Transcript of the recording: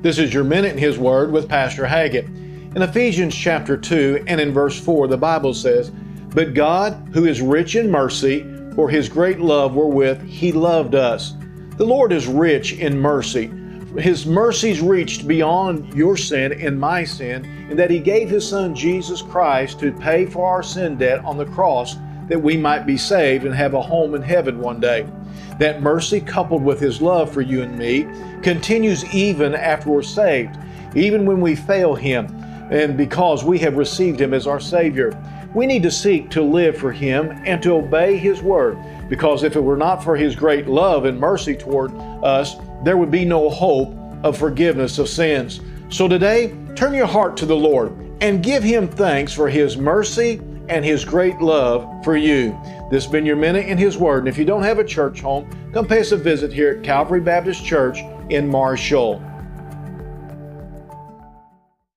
This is your Minute in His Word with Pastor Haggett. In Ephesians chapter 2 and in verse 4, the Bible says, But God, who is rich in mercy, for His great love wherewith He loved us. The Lord is rich in mercy. His mercies reached beyond your sin and my sin, in that He gave His Son Jesus Christ to pay for our sin debt on the cross that we might be saved and have a home in heaven one day. That mercy, coupled with His love for you and me, continues even after we're saved, even when we fail Him, and because we have received Him as our Savior. We need to seek to live for Him and to obey His word, because if it were not for His great love and mercy toward us, there would be no hope of forgiveness of sins. So today, turn your heart to the Lord and give Him thanks for His mercy and His great love for you. This has been your minute in His Word. And if you don't have a church home, come pay us a visit here at Calvary Baptist Church in Marshall.